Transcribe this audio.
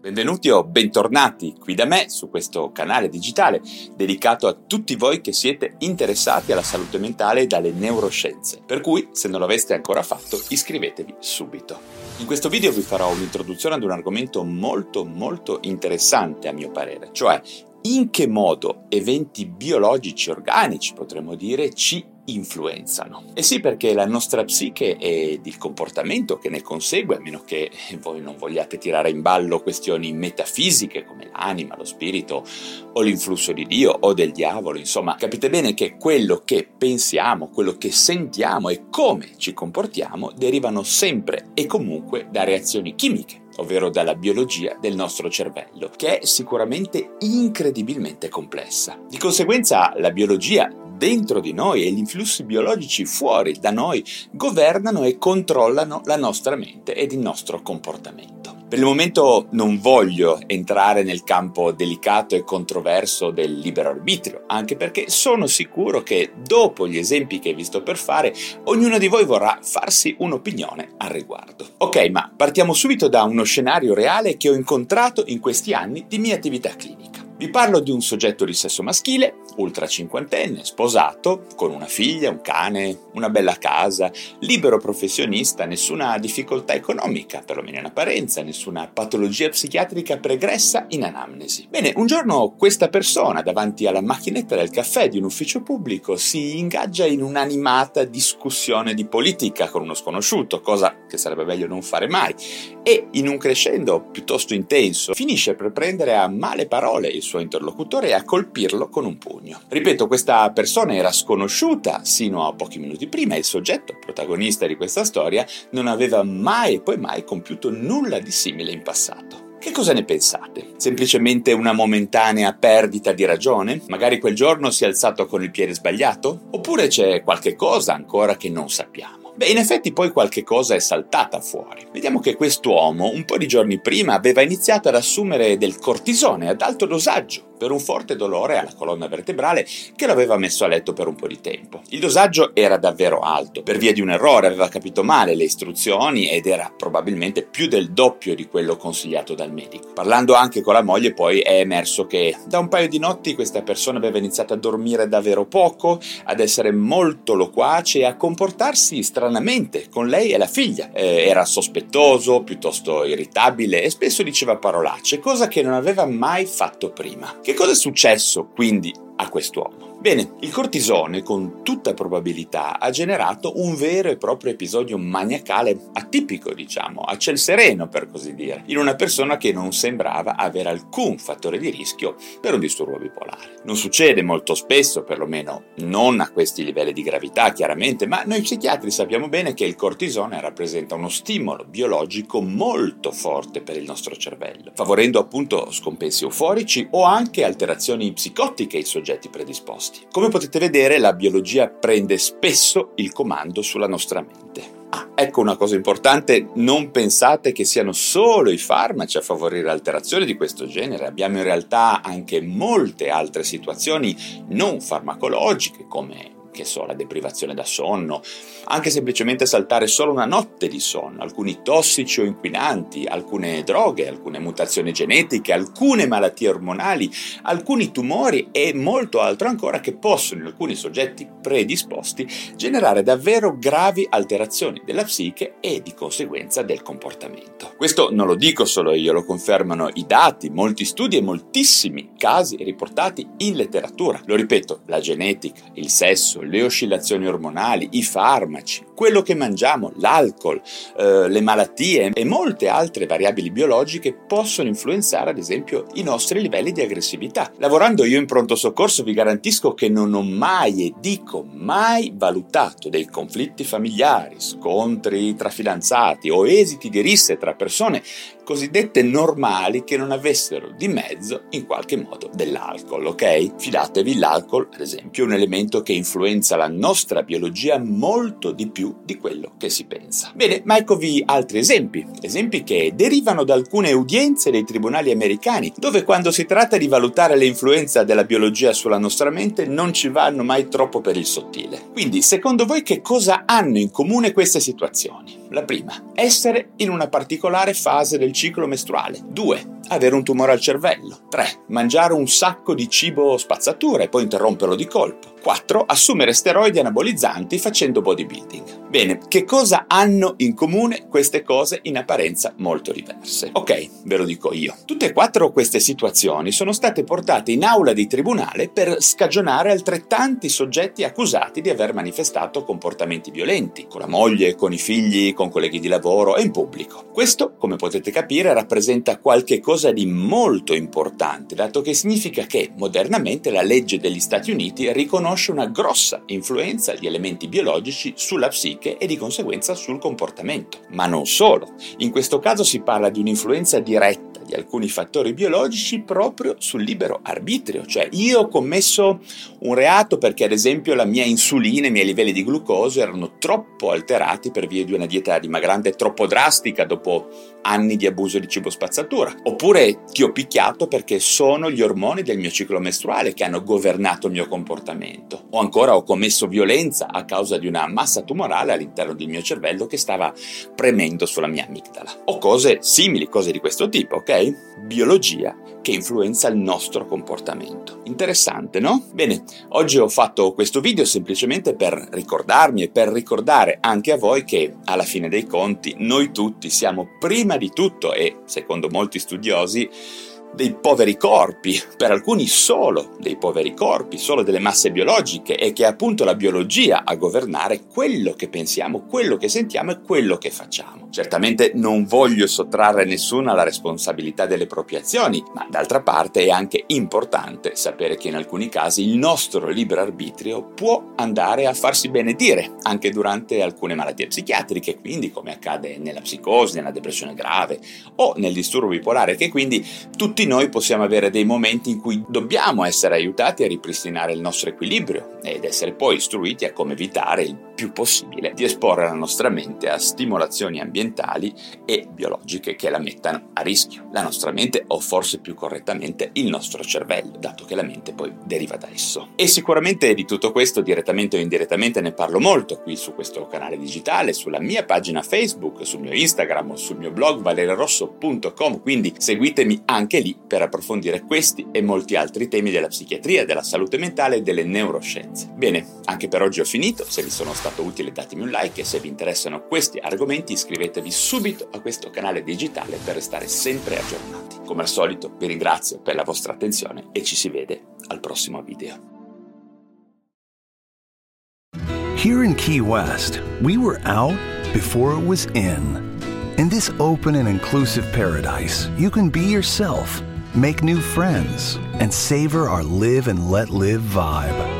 Benvenuti o bentornati qui da me su questo canale digitale dedicato a tutti voi che siete interessati alla salute mentale dalle neuroscienze. Per cui, se non l'aveste ancora fatto, iscrivetevi subito. In questo video vi farò un'introduzione ad un argomento molto molto interessante a mio parere, cioè in che modo eventi biologici organici, potremmo dire, ci influenzano. E sì, perché la nostra psiche ed il comportamento che ne consegue, a meno che voi non vogliate tirare in ballo questioni metafisiche come l'anima, lo spirito o l'influsso di Dio o del diavolo, insomma, capite bene che quello che pensiamo, quello che sentiamo e come ci comportiamo derivano sempre e comunque da reazioni chimiche ovvero dalla biologia del nostro cervello, che è sicuramente incredibilmente complessa. Di conseguenza la biologia dentro di noi e gli influssi biologici fuori da noi governano e controllano la nostra mente ed il nostro comportamento. Per il momento non voglio entrare nel campo delicato e controverso del libero arbitrio, anche perché sono sicuro che dopo gli esempi che vi sto per fare, ognuno di voi vorrà farsi un'opinione al riguardo. Ok, ma partiamo subito da uno scenario reale che ho incontrato in questi anni di mia attività clinica. Vi parlo di un soggetto di sesso maschile, ultra cinquantenne, sposato, con una figlia, un cane, una bella casa, libero professionista, nessuna difficoltà economica, perlomeno in apparenza, nessuna patologia psichiatrica pregressa in anamnesi. Bene, un giorno questa persona, davanti alla macchinetta del caffè di un ufficio pubblico, si ingaggia in un'animata discussione di politica con uno sconosciuto, cosa che sarebbe meglio non fare mai, e in un crescendo piuttosto intenso finisce per prendere a male parole il suo interlocutore e a colpirlo con un pugno. Ripeto, questa persona era sconosciuta sino a pochi minuti prima e il soggetto, protagonista di questa storia, non aveva mai e poi mai compiuto nulla di simile in passato. Che cosa ne pensate? Semplicemente una momentanea perdita di ragione? Magari quel giorno si è alzato con il piede sbagliato? Oppure c'è qualche cosa ancora che non sappiamo? Beh, in effetti poi qualche cosa è saltata fuori. Vediamo che quest'uomo un po' di giorni prima aveva iniziato ad assumere del cortisone ad alto dosaggio per un forte dolore alla colonna vertebrale che lo aveva messo a letto per un po' di tempo. Il dosaggio era davvero alto, per via di un errore aveva capito male le istruzioni ed era probabilmente più del doppio di quello consigliato dal medico. Parlando anche con la moglie poi è emerso che da un paio di notti questa persona aveva iniziato a dormire davvero poco, ad essere molto loquace e a comportarsi stranamente con lei e la figlia. Eh, era sospettoso, piuttosto irritabile e spesso diceva parolacce, cosa che non aveva mai fatto prima. Che cosa è successo quindi a quest'uomo? Bene, il cortisone con tutta probabilità ha generato un vero e proprio episodio maniacale atipico, diciamo, a ciel sereno per così dire, in una persona che non sembrava avere alcun fattore di rischio per un disturbo bipolare. Non succede molto spesso, perlomeno non a questi livelli di gravità chiaramente, ma noi psichiatri sappiamo bene che il cortisone rappresenta uno stimolo biologico molto forte per il nostro cervello, favorendo appunto scompensi euforici o anche alterazioni psicotiche ai soggetti predisposti opposti. Come potete vedere, la biologia prende spesso il comando sulla nostra mente. Ah, ecco una cosa importante, non pensate che siano solo i farmaci a favorire alterazioni di questo genere, abbiamo in realtà anche molte altre situazioni non farmacologiche come che so, la deprivazione da sonno, anche semplicemente saltare solo una notte di sonno, alcuni tossici o inquinanti, alcune droghe, alcune mutazioni genetiche, alcune malattie ormonali, alcuni tumori e molto altro ancora che possono in alcuni soggetti predisposti generare davvero gravi alterazioni della psiche e di conseguenza del comportamento. Questo non lo dico solo io, lo confermano i dati, molti studi e moltissimi casi riportati in letteratura. Lo ripeto, la genetica, il sesso, le oscillazioni ormonali, i farmaci, quello che mangiamo, l'alcol, eh, le malattie e molte altre variabili biologiche possono influenzare ad esempio i nostri livelli di aggressività. Lavorando io in pronto soccorso vi garantisco che non ho mai e dico mai valutato dei conflitti familiari, scontri tra fidanzati o esiti di risse tra persone cosiddette normali che non avessero di mezzo in qualche modo dell'alcol, ok? Fidatevi, l'alcol, ad esempio, è un elemento che influenza la nostra biologia molto di più di quello che si pensa. Bene, ma eccovi altri esempi, esempi che derivano da alcune udienze dei tribunali americani, dove quando si tratta di valutare l'influenza della biologia sulla nostra mente non ci vanno mai troppo per il sottile. Quindi, secondo voi che cosa hanno in comune queste situazioni? La prima, essere in una particolare fase del ciclo mestruale. 2. Avere un tumore al cervello. 3. Mangiare un sacco di cibo spazzatura e poi interromperlo di colpo. 4. Assumere steroidi anabolizzanti facendo bodybuilding. Bene, che cosa hanno in comune queste cose in apparenza molto diverse? Ok, ve lo dico io. Tutte e quattro queste situazioni sono state portate in aula di tribunale per scagionare altrettanti soggetti accusati di aver manifestato comportamenti violenti, con la moglie, con i figli, con colleghi di lavoro e in pubblico. Questo, come potete capire, rappresenta qualche cosa di molto importante, dato che significa che modernamente la legge degli Stati Uniti riconosce riconosce una grossa influenza di elementi biologici sulla psiche e di conseguenza sul comportamento. Ma non solo, in questo caso si parla di un'influenza diretta di alcuni fattori biologici proprio sul libero arbitrio, cioè io ho commesso un reato perché ad esempio la mia insulina, i miei livelli di glucosio erano troppo alterati per via di una dieta dimagrante troppo drastica dopo anni di abuso di cibo spazzatura, oppure ti ho picchiato perché sono gli ormoni del mio ciclo mestruale che hanno governato il mio comportamento, o ancora ho commesso violenza a causa di una massa tumorale all'interno del mio cervello che stava premendo sulla mia amigdala, o cose simili, cose di questo tipo, ok? Biologia che influenza il nostro comportamento. Interessante, no? Bene, oggi ho fatto questo video semplicemente per ricordarmi e per ricordare anche a voi che alla fine dei conti noi tutti siamo prima di tutto e secondo molti studiosi dei poveri corpi, per alcuni solo dei poveri corpi, solo delle masse biologiche e che è appunto la biologia a governare quello che pensiamo, quello che sentiamo e quello che facciamo. Certamente non voglio sottrarre nessuno alla responsabilità delle proprie azioni, ma d'altra parte è anche importante sapere che in alcuni casi il nostro libero arbitrio può andare a farsi benedire anche durante alcune malattie psichiatriche, quindi come accade nella psicosi, nella depressione grave o nel disturbo bipolare, che quindi tutti noi possiamo avere dei momenti in cui dobbiamo essere aiutati a ripristinare il nostro equilibrio ed essere poi istruiti a come evitare il più possibile di esporre la nostra mente a stimolazioni ambientali e biologiche che la mettano a rischio. La nostra mente o forse più correttamente il nostro cervello, dato che la mente poi deriva da esso. E sicuramente di tutto questo direttamente o indirettamente ne parlo molto qui su questo canale digitale, sulla mia pagina Facebook, sul mio Instagram sul mio blog valerarosso.com, quindi seguitemi anche lì per approfondire questi e molti altri temi della psichiatria, della salute mentale e delle neuroscienze. Bene, anche per oggi ho finito, se vi sono stato stato utile datemi un like e se vi interessano questi argomenti iscrivetevi subito a questo canale digitale per restare sempre aggiornati. Come al solito vi ringrazio per la vostra attenzione e ci si vede al prossimo video. Here in Key West, we were out before it was in. In this open and inclusive paradise, you can be yourself, make new friends, and savor our live and let live vibe.